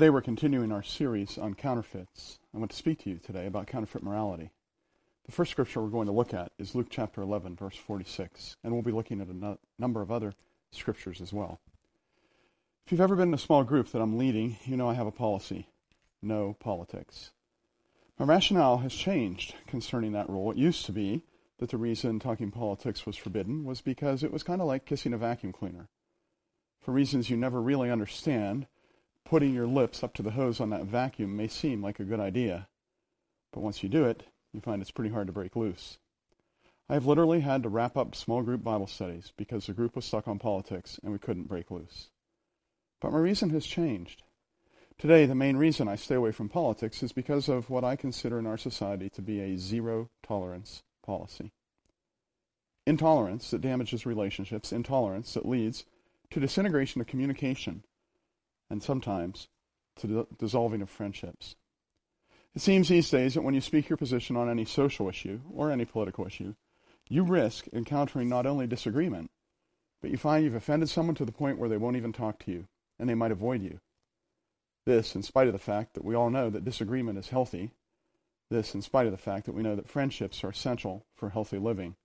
Today we're continuing our series on counterfeits. I want to speak to you today about counterfeit morality. The first scripture we're going to look at is Luke chapter 11, verse 46, and we'll be looking at a no- number of other scriptures as well. If you've ever been in a small group that I'm leading, you know I have a policy no politics. My rationale has changed concerning that rule. It used to be that the reason talking politics was forbidden was because it was kind of like kissing a vacuum cleaner. For reasons you never really understand, putting your lips up to the hose on that vacuum may seem like a good idea, but once you do it, you find it's pretty hard to break loose. I have literally had to wrap up small group Bible studies because the group was stuck on politics and we couldn't break loose. But my reason has changed. Today, the main reason I stay away from politics is because of what I consider in our society to be a zero tolerance policy. Intolerance that damages relationships, intolerance that leads to disintegration of communication, and sometimes to the dissolving of friendships. It seems these days that when you speak your position on any social issue or any political issue, you risk encountering not only disagreement, but you find you've offended someone to the point where they won't even talk to you and they might avoid you. This, in spite of the fact that we all know that disagreement is healthy. This, in spite of the fact that we know that friendships are essential for healthy living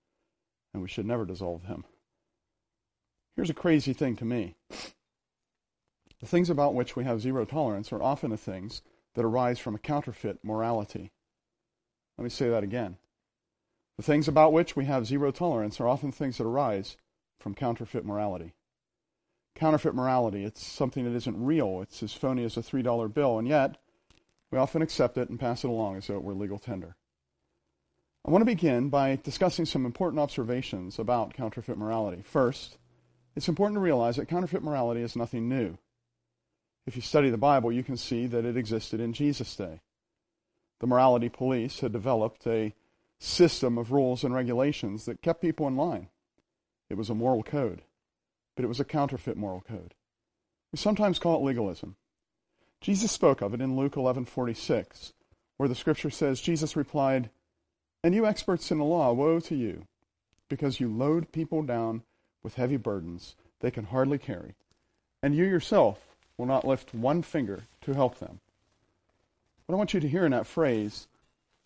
and we should never dissolve them. Here's a crazy thing to me the things about which we have zero tolerance are often the things that arise from a counterfeit morality. Let me say that again. The things about which we have zero tolerance are often things that arise from counterfeit morality. Counterfeit morality, it's something that isn't real. It's as phony as a $3 bill, and yet we often accept it and pass it along as though it were legal tender. I want to begin by discussing some important observations about counterfeit morality. First, it's important to realize that counterfeit morality is nothing new. If you study the Bible, you can see that it existed in Jesus' day. The morality police had developed a system of rules and regulations that kept people in line. It was a moral code, but it was a counterfeit moral code. We sometimes call it legalism. Jesus spoke of it in Luke 11:46, where the scripture says Jesus replied, "And you experts in the law, woe to you, because you load people down with heavy burdens they can hardly carry, and you yourself will not lift one finger to help them. What I want you to hear in that phrase,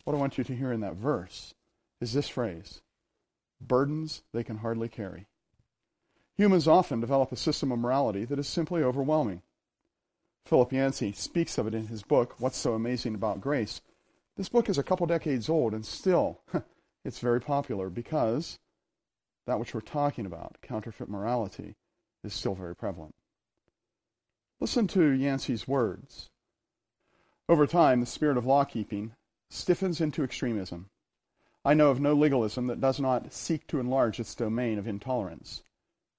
what I want you to hear in that verse, is this phrase burdens they can hardly carry. Humans often develop a system of morality that is simply overwhelming. Philip Yancey speaks of it in his book, What's So Amazing About Grace. This book is a couple decades old, and still it's very popular because that which we're talking about, counterfeit morality, is still very prevalent. Listen to Yancey's words. Over time, the spirit of law keeping stiffens into extremism. I know of no legalism that does not seek to enlarge its domain of intolerance.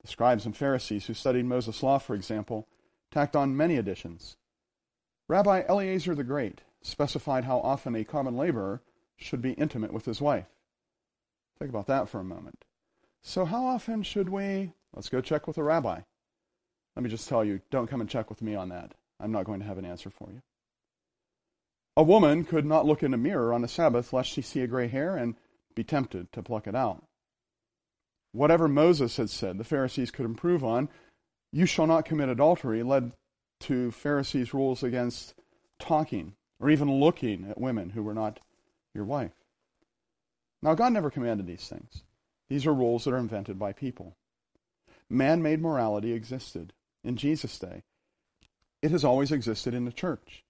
The scribes and Pharisees who studied Moses' law, for example, tacked on many additions. Rabbi Eliezer the Great specified how often a common laborer should be intimate with his wife. Think about that for a moment. So, how often should we? Let's go check with a rabbi. Let me just tell you, don't come and check with me on that. I'm not going to have an answer for you. A woman could not look in a mirror on the Sabbath lest she see a gray hair and be tempted to pluck it out. Whatever Moses had said, the Pharisees could improve on. You shall not commit adultery led to Pharisees' rules against talking or even looking at women who were not your wife. Now, God never commanded these things. These are rules that are invented by people. Man made morality existed in Jesus' day. It has always existed in the church.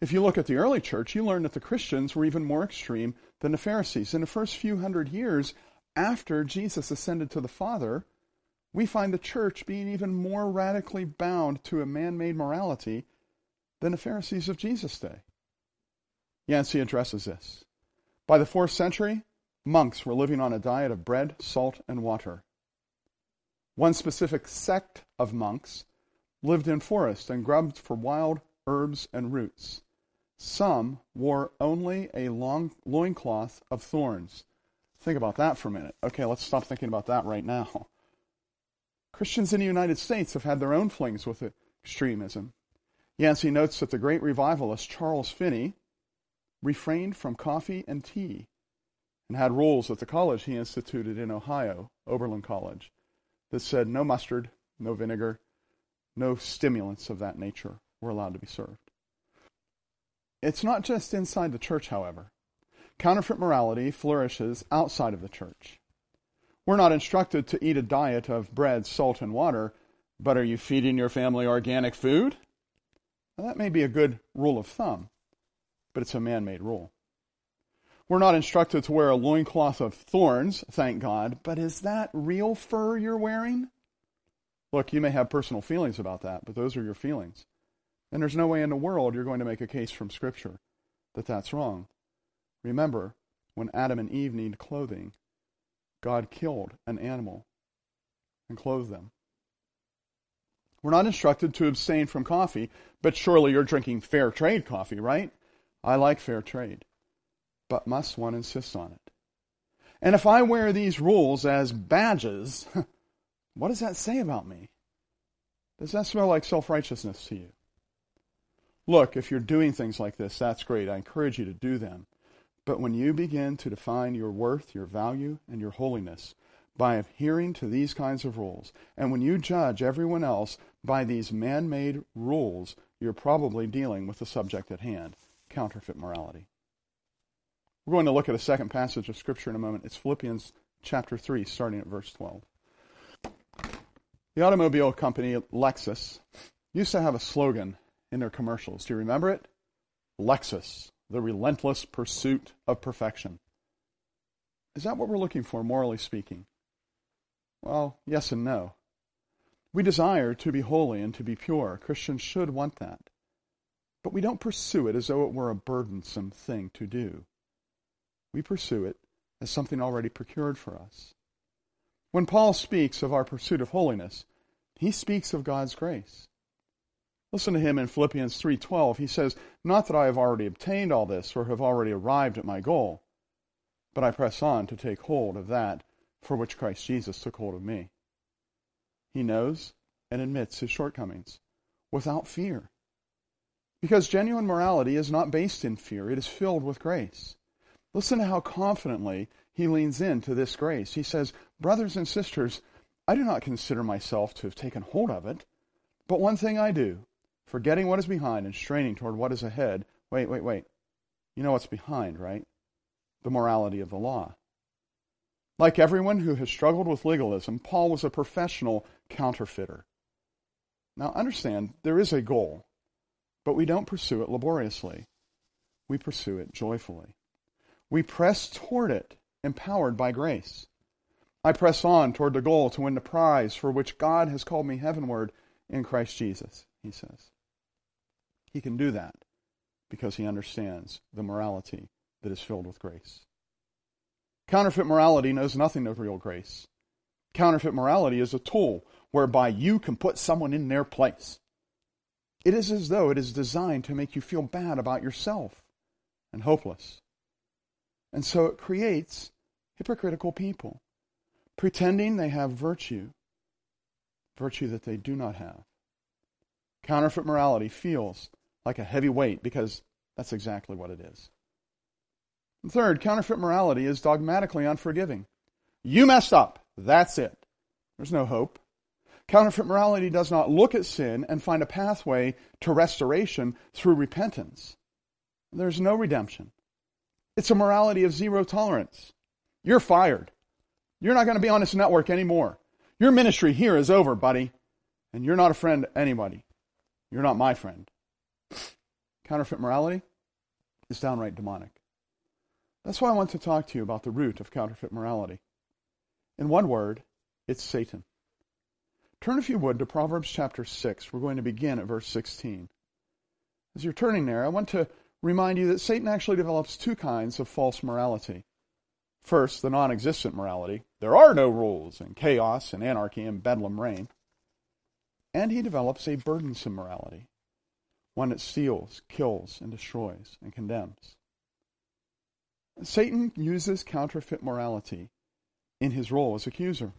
If you look at the early church, you learn that the Christians were even more extreme than the Pharisees. In the first few hundred years after Jesus ascended to the Father, we find the church being even more radically bound to a man made morality than the Pharisees of Jesus' day. Yancey addresses this. By the fourth century, monks were living on a diet of bread, salt, and water. One specific sect of monks lived in forests and grubbed for wild herbs and roots. Some wore only a long loincloth of thorns. Think about that for a minute. Okay, let's stop thinking about that right now. Christians in the United States have had their own flings with extremism. Yancey notes that the great revivalist Charles Finney refrained from coffee and tea and had rules at the college he instituted in Ohio, Oberlin College, that said no mustard, no vinegar, no stimulants of that nature we're allowed to be served. It's not just inside the church, however. Counterfeit morality flourishes outside of the church. We're not instructed to eat a diet of bread, salt, and water, but are you feeding your family organic food? Now, that may be a good rule of thumb, but it's a man made rule. We're not instructed to wear a loincloth of thorns, thank God, but is that real fur you're wearing? Look, you may have personal feelings about that, but those are your feelings. And there's no way in the world you're going to make a case from Scripture that that's wrong. Remember, when Adam and Eve needed clothing, God killed an animal and clothed them. We're not instructed to abstain from coffee, but surely you're drinking fair trade coffee, right? I like fair trade. But must one insist on it? And if I wear these rules as badges, what does that say about me? Does that smell like self righteousness to you? Look, if you're doing things like this, that's great. I encourage you to do them. But when you begin to define your worth, your value, and your holiness by adhering to these kinds of rules, and when you judge everyone else by these man made rules, you're probably dealing with the subject at hand counterfeit morality. We're going to look at a second passage of Scripture in a moment. It's Philippians chapter 3, starting at verse 12. The automobile company Lexus used to have a slogan in their commercials. Do you remember it? Lexus, the relentless pursuit of perfection. Is that what we're looking for, morally speaking? Well, yes and no. We desire to be holy and to be pure. Christians should want that. But we don't pursue it as though it were a burdensome thing to do. We pursue it as something already procured for us. When Paul speaks of our pursuit of holiness, he speaks of God's grace. Listen to him in Philippians 3:12. He says, "Not that I have already obtained all this or have already arrived at my goal, but I press on to take hold of that for which Christ Jesus took hold of me." He knows and admits his shortcomings without fear. Because genuine morality is not based in fear, it is filled with grace. Listen to how confidently he leans into this grace. He says, Brothers and sisters, I do not consider myself to have taken hold of it, but one thing I do, forgetting what is behind and straining toward what is ahead. Wait, wait, wait. You know what's behind, right? The morality of the law. Like everyone who has struggled with legalism, Paul was a professional counterfeiter. Now, understand, there is a goal, but we don't pursue it laboriously. We pursue it joyfully. We press toward it, empowered by grace. I press on toward the goal to win the prize for which God has called me heavenward in Christ Jesus, he says. He can do that because he understands the morality that is filled with grace. Counterfeit morality knows nothing of real grace. Counterfeit morality is a tool whereby you can put someone in their place. It is as though it is designed to make you feel bad about yourself and hopeless. And so it creates hypocritical people, pretending they have virtue, virtue that they do not have. Counterfeit morality feels like a heavy weight because that's exactly what it is. And third, counterfeit morality is dogmatically unforgiving. You messed up. That's it. There's no hope. Counterfeit morality does not look at sin and find a pathway to restoration through repentance. There's no redemption. It's a morality of zero tolerance. You're fired. You're not going to be on this network anymore. Your ministry here is over, buddy. And you're not a friend to anybody. You're not my friend. Counterfeit morality is downright demonic. That's why I want to talk to you about the root of counterfeit morality. In one word, it's Satan. Turn, if you would, to Proverbs chapter 6. We're going to begin at verse 16. As you're turning there, I want to remind you that Satan actually develops two kinds of false morality. First, the non existent morality. There are no rules, and chaos and anarchy and bedlam reign. And he develops a burdensome morality, one that steals, kills, and destroys and condemns. Satan uses counterfeit morality in his role as accuser.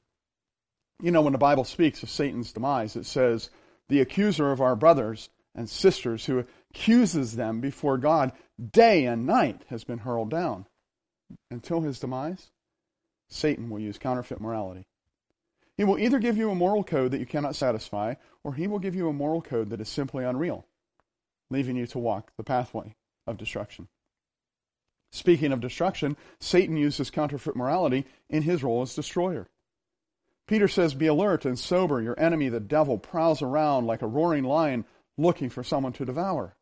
You know, when the Bible speaks of Satan's demise, it says, the accuser of our brothers and sisters who accuses them before God day and night has been hurled down. Until his demise, Satan will use counterfeit morality. He will either give you a moral code that you cannot satisfy, or he will give you a moral code that is simply unreal. leaving you to walk the pathway of destruction. Speaking of destruction, Satan uses counterfeit morality in his role as destroyer. Peter says, Be alert and sober. Your enemy, the devil, prowls around like a roaring lion looking for someone to devour.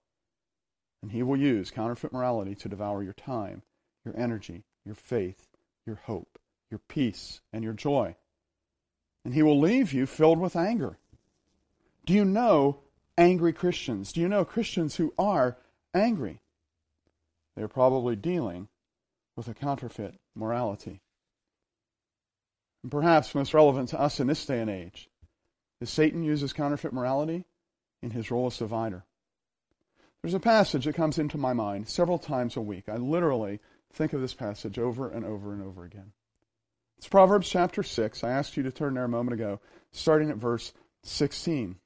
And he will use counterfeit morality to devour your time, your energy, your faith, your hope, your peace, and your joy. And he will leave you filled with anger. Do you know angry Christians? Do you know Christians who are angry? They're probably dealing with a counterfeit morality. And perhaps most relevant to us in this day and age is Satan uses counterfeit morality in his role as divider. There's a passage that comes into my mind several times a week. I literally think of this passage over and over and over again. It's Proverbs chapter 6. I asked you to turn there a moment ago, starting at verse 16.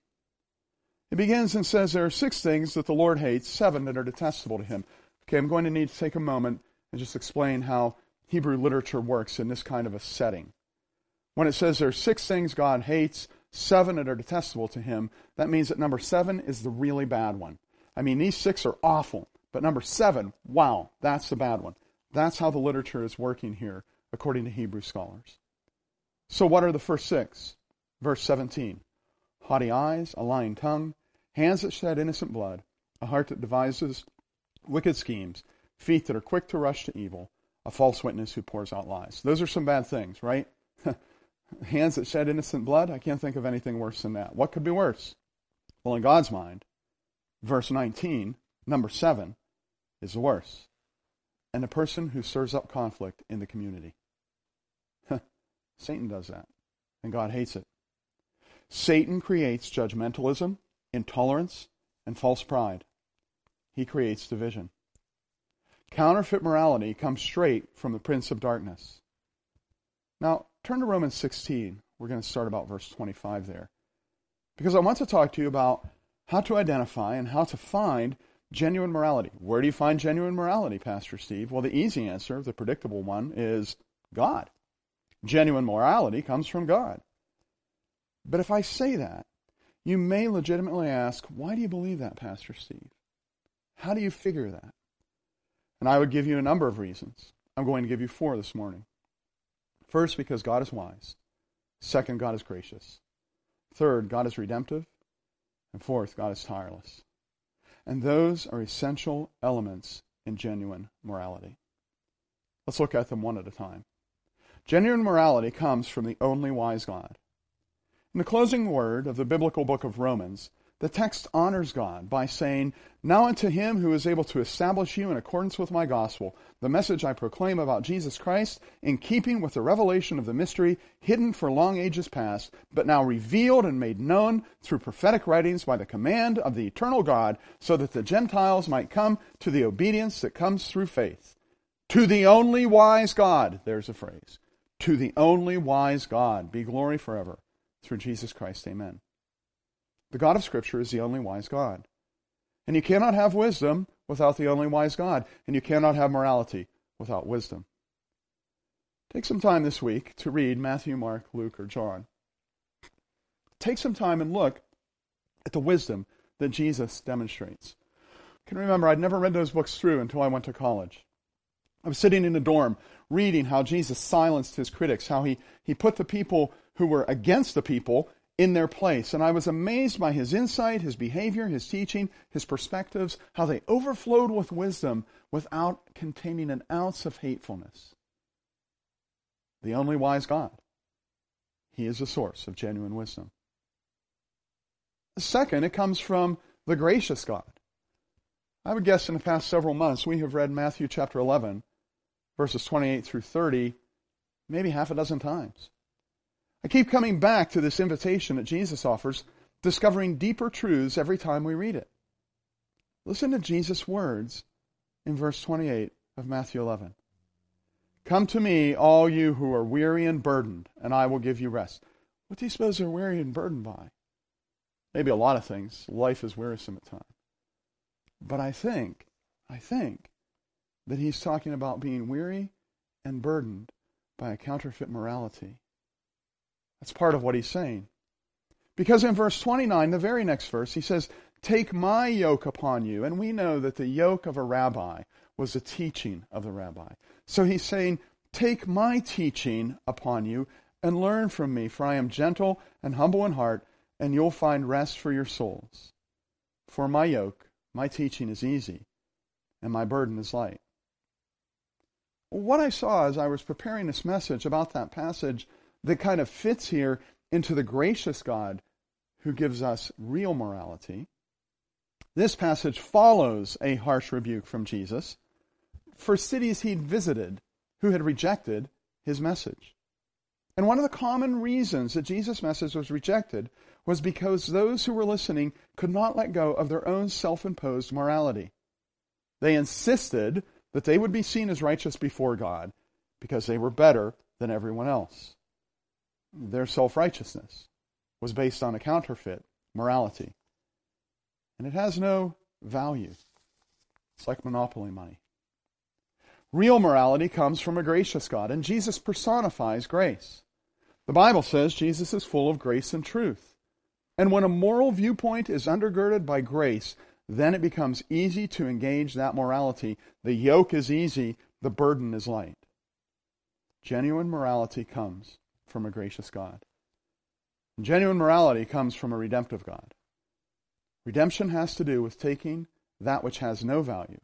It begins and says, There are six things that the Lord hates, seven that are detestable to him. Okay, I'm going to need to take a moment and just explain how Hebrew literature works in this kind of a setting. When it says there are six things God hates, seven that are detestable to him, that means that number seven is the really bad one. I mean, these six are awful, but number seven, wow, that's the bad one. That's how the literature is working here, according to Hebrew scholars. So, what are the first six? Verse 17 haughty eyes, a lying tongue, hands that shed innocent blood, a heart that devises wicked schemes, feet that are quick to rush to evil, a false witness who pours out lies. Those are some bad things, right? Hands that shed innocent blood, I can't think of anything worse than that. What could be worse? Well, in God's mind, verse 19, number 7, is the worst. And a person who stirs up conflict in the community. Satan does that, and God hates it. Satan creates judgmentalism, intolerance, and false pride. He creates division. Counterfeit morality comes straight from the prince of darkness. Now, turn to Romans 16. We're going to start about verse 25 there. Because I want to talk to you about how to identify and how to find genuine morality. Where do you find genuine morality, Pastor Steve? Well, the easy answer, the predictable one, is God. Genuine morality comes from God. But if I say that, you may legitimately ask, why do you believe that, Pastor Steve? How do you figure that? And I would give you a number of reasons. I'm going to give you four this morning. First, because God is wise. Second, God is gracious. Third, God is redemptive. And fourth, God is tireless. And those are essential elements in genuine morality. Let's look at them one at a time. Genuine morality comes from the only wise God. In the closing word of the biblical book of Romans, the text honors God by saying, Now unto him who is able to establish you in accordance with my gospel, the message I proclaim about Jesus Christ, in keeping with the revelation of the mystery hidden for long ages past, but now revealed and made known through prophetic writings by the command of the eternal God, so that the Gentiles might come to the obedience that comes through faith. To the only wise God, there's a phrase. To the only wise God be glory forever. Through Jesus Christ, amen. The God of Scripture is the only wise God. And you cannot have wisdom without the only wise God. And you cannot have morality without wisdom. Take some time this week to read Matthew, Mark, Luke, or John. Take some time and look at the wisdom that Jesus demonstrates. I can remember I'd never read those books through until I went to college. I was sitting in a dorm reading how Jesus silenced his critics, how he, he put the people who were against the people in their place. And I was amazed by his insight, his behavior, his teaching, his perspectives, how they overflowed with wisdom without containing an ounce of hatefulness. The only wise God. He is a source of genuine wisdom. Second, it comes from the gracious God. I would guess in the past several months we have read Matthew chapter 11, verses 28 through 30, maybe half a dozen times. I keep coming back to this invitation that Jesus offers, discovering deeper truths every time we read it. Listen to Jesus' words in verse 28 of Matthew 11. Come to me, all you who are weary and burdened, and I will give you rest. What do you suppose they're weary and burdened by? Maybe a lot of things. Life is wearisome at times. But I think, I think that he's talking about being weary and burdened by a counterfeit morality that's part of what he's saying. Because in verse 29, the very next verse, he says, Take my yoke upon you. And we know that the yoke of a rabbi was the teaching of the rabbi. So he's saying, Take my teaching upon you and learn from me, for I am gentle and humble in heart, and you'll find rest for your souls. For my yoke, my teaching is easy, and my burden is light. What I saw as I was preparing this message about that passage that kind of fits here into the gracious God who gives us real morality. This passage follows a harsh rebuke from Jesus for cities he'd visited who had rejected his message. And one of the common reasons that Jesus' message was rejected was because those who were listening could not let go of their own self imposed morality. They insisted that they would be seen as righteous before God because they were better than everyone else. Their self righteousness was based on a counterfeit morality. And it has no value. It's like monopoly money. Real morality comes from a gracious God, and Jesus personifies grace. The Bible says Jesus is full of grace and truth. And when a moral viewpoint is undergirded by grace, then it becomes easy to engage that morality. The yoke is easy, the burden is light. Genuine morality comes from a gracious God. Genuine morality comes from a redemptive God. Redemption has to do with taking that which has no value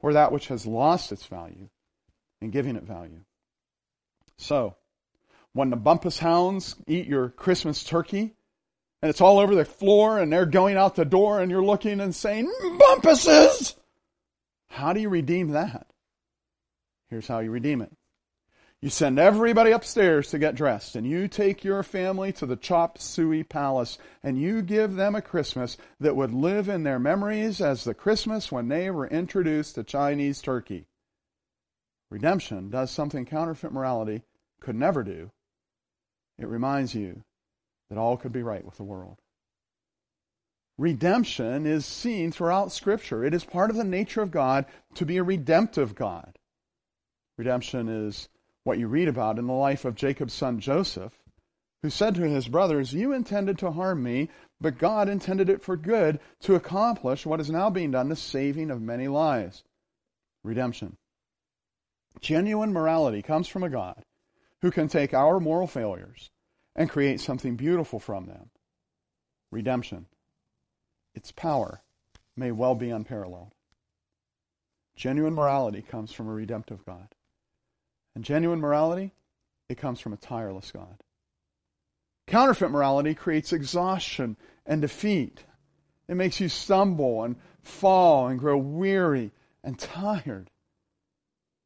or that which has lost its value and giving it value. So, when the Bumpus hounds eat your Christmas turkey and it's all over the floor and they're going out the door and you're looking and saying, Bumpuses! How do you redeem that? Here's how you redeem it. You send everybody upstairs to get dressed, and you take your family to the Chop Suey Palace, and you give them a Christmas that would live in their memories as the Christmas when they were introduced to Chinese turkey. Redemption does something counterfeit morality could never do. It reminds you that all could be right with the world. Redemption is seen throughout Scripture. It is part of the nature of God to be a redemptive God. Redemption is what you read about in the life of Jacob's son Joseph, who said to his brothers, You intended to harm me, but God intended it for good to accomplish what is now being done, the saving of many lives. Redemption. Genuine morality comes from a God who can take our moral failures and create something beautiful from them. Redemption. Its power may well be unparalleled. Genuine morality comes from a redemptive God. And genuine morality, it comes from a tireless God. Counterfeit morality creates exhaustion and defeat. It makes you stumble and fall and grow weary and tired.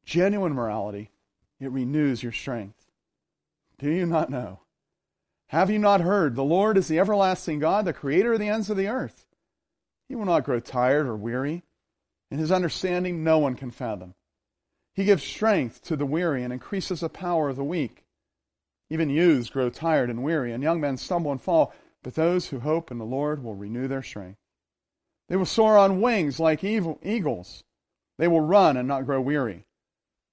Genuine morality, it renews your strength. Do you not know? Have you not heard? The Lord is the everlasting God, the creator of the ends of the earth. He will not grow tired or weary. In his understanding, no one can fathom. He gives strength to the weary and increases the power of the weak. Even youths grow tired and weary, and young men stumble and fall, but those who hope in the Lord will renew their strength. They will soar on wings like eagles. They will run and not grow weary.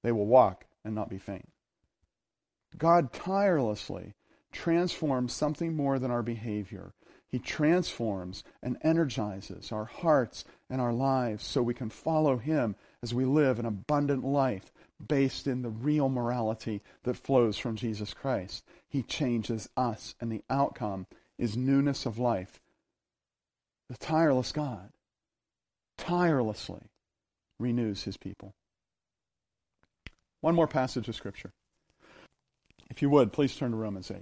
They will walk and not be faint. God tirelessly transforms something more than our behavior. He transforms and energizes our hearts and our lives so we can follow Him as we live an abundant life based in the real morality that flows from Jesus Christ. He changes us, and the outcome is newness of life. The tireless God tirelessly renews his people. One more passage of Scripture. If you would, please turn to Romans 8.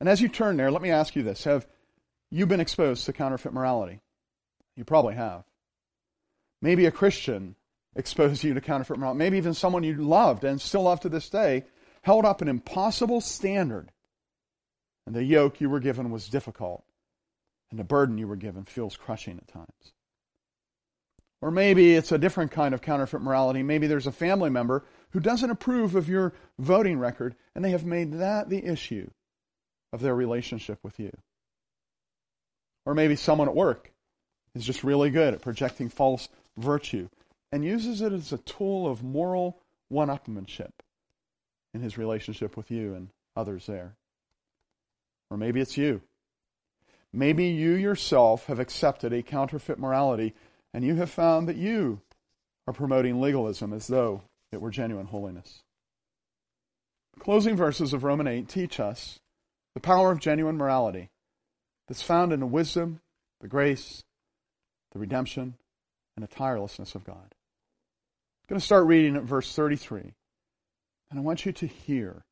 And as you turn there, let me ask you this Have you been exposed to counterfeit morality? You probably have. Maybe a Christian exposed you to counterfeit morality. Maybe even someone you loved and still love to this day held up an impossible standard. And the yoke you were given was difficult. And the burden you were given feels crushing at times. Or maybe it's a different kind of counterfeit morality. Maybe there's a family member who doesn't approve of your voting record, and they have made that the issue of their relationship with you. Or maybe someone at work is just really good at projecting false virtue and uses it as a tool of moral one upmanship in his relationship with you and others there. Or maybe it's you. Maybe you yourself have accepted a counterfeit morality and you have found that you are promoting legalism as though it were genuine holiness. The closing verses of Romans 8 teach us the power of genuine morality that's found in the wisdom, the grace, the redemption, and the tirelessness of God. I'm going to start reading at verse 33. And I want you to hear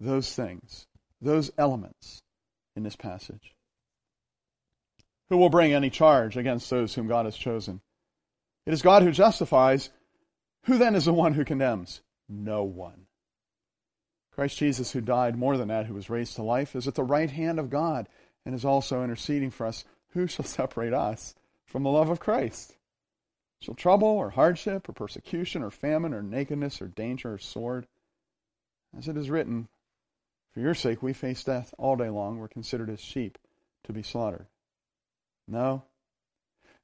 those things, those elements in this passage. Who will bring any charge against those whom God has chosen? It is God who justifies. Who then is the one who condemns? No one. Christ Jesus, who died more than that, who was raised to life, is at the right hand of God and is also interceding for us. Who shall separate us from the love of Christ? Shall trouble or hardship or persecution or famine or nakedness or danger or sword? As it is written, For your sake we face death all day long. We're considered as sheep to be slaughtered. No.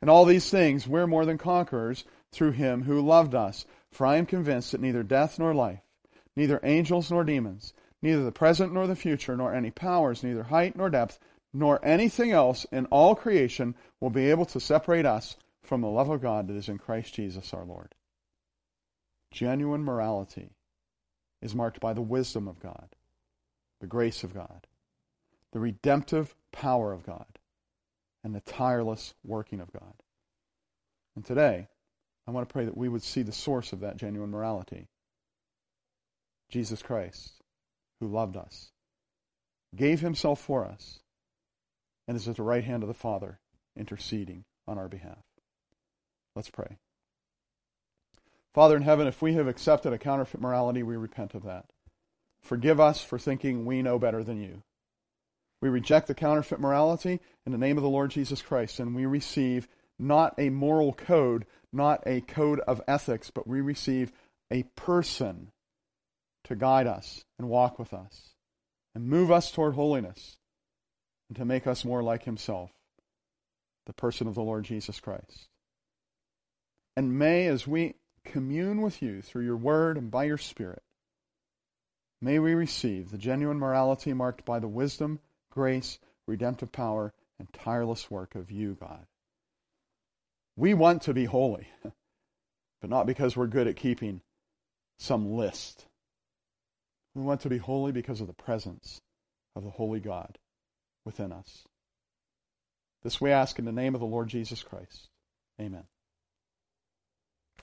In all these things we're more than conquerors through him who loved us. For I am convinced that neither death nor life, neither angels nor demons, neither the present nor the future, nor any powers, neither height nor depth, nor anything else in all creation will be able to separate us from the love of God that is in Christ Jesus our Lord. Genuine morality is marked by the wisdom of God, the grace of God, the redemptive power of God, and the tireless working of God. And today, I want to pray that we would see the source of that genuine morality Jesus Christ, who loved us, gave himself for us, and is at the right hand of the Father, interceding on our behalf. Let's pray. Father in heaven, if we have accepted a counterfeit morality, we repent of that. Forgive us for thinking we know better than you. We reject the counterfeit morality in the name of the Lord Jesus Christ, and we receive not a moral code, not a code of ethics, but we receive a person to guide us and walk with us and move us toward holiness and to make us more like Himself, the person of the Lord Jesus Christ. And may, as we commune with you through your word and by your Spirit, may we receive the genuine morality marked by the wisdom, grace, redemptive power, and tireless work of you, God. We want to be holy, but not because we're good at keeping some list. We want to be holy because of the presence of the Holy God within us. This we ask in the name of the Lord Jesus Christ. Amen.